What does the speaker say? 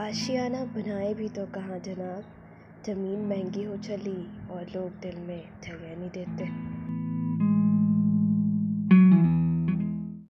आशियाना बनाए भी तो कहाँ जनाब? ज़मीन महँगी हो चली और लोग दिल में जगह नहीं देते।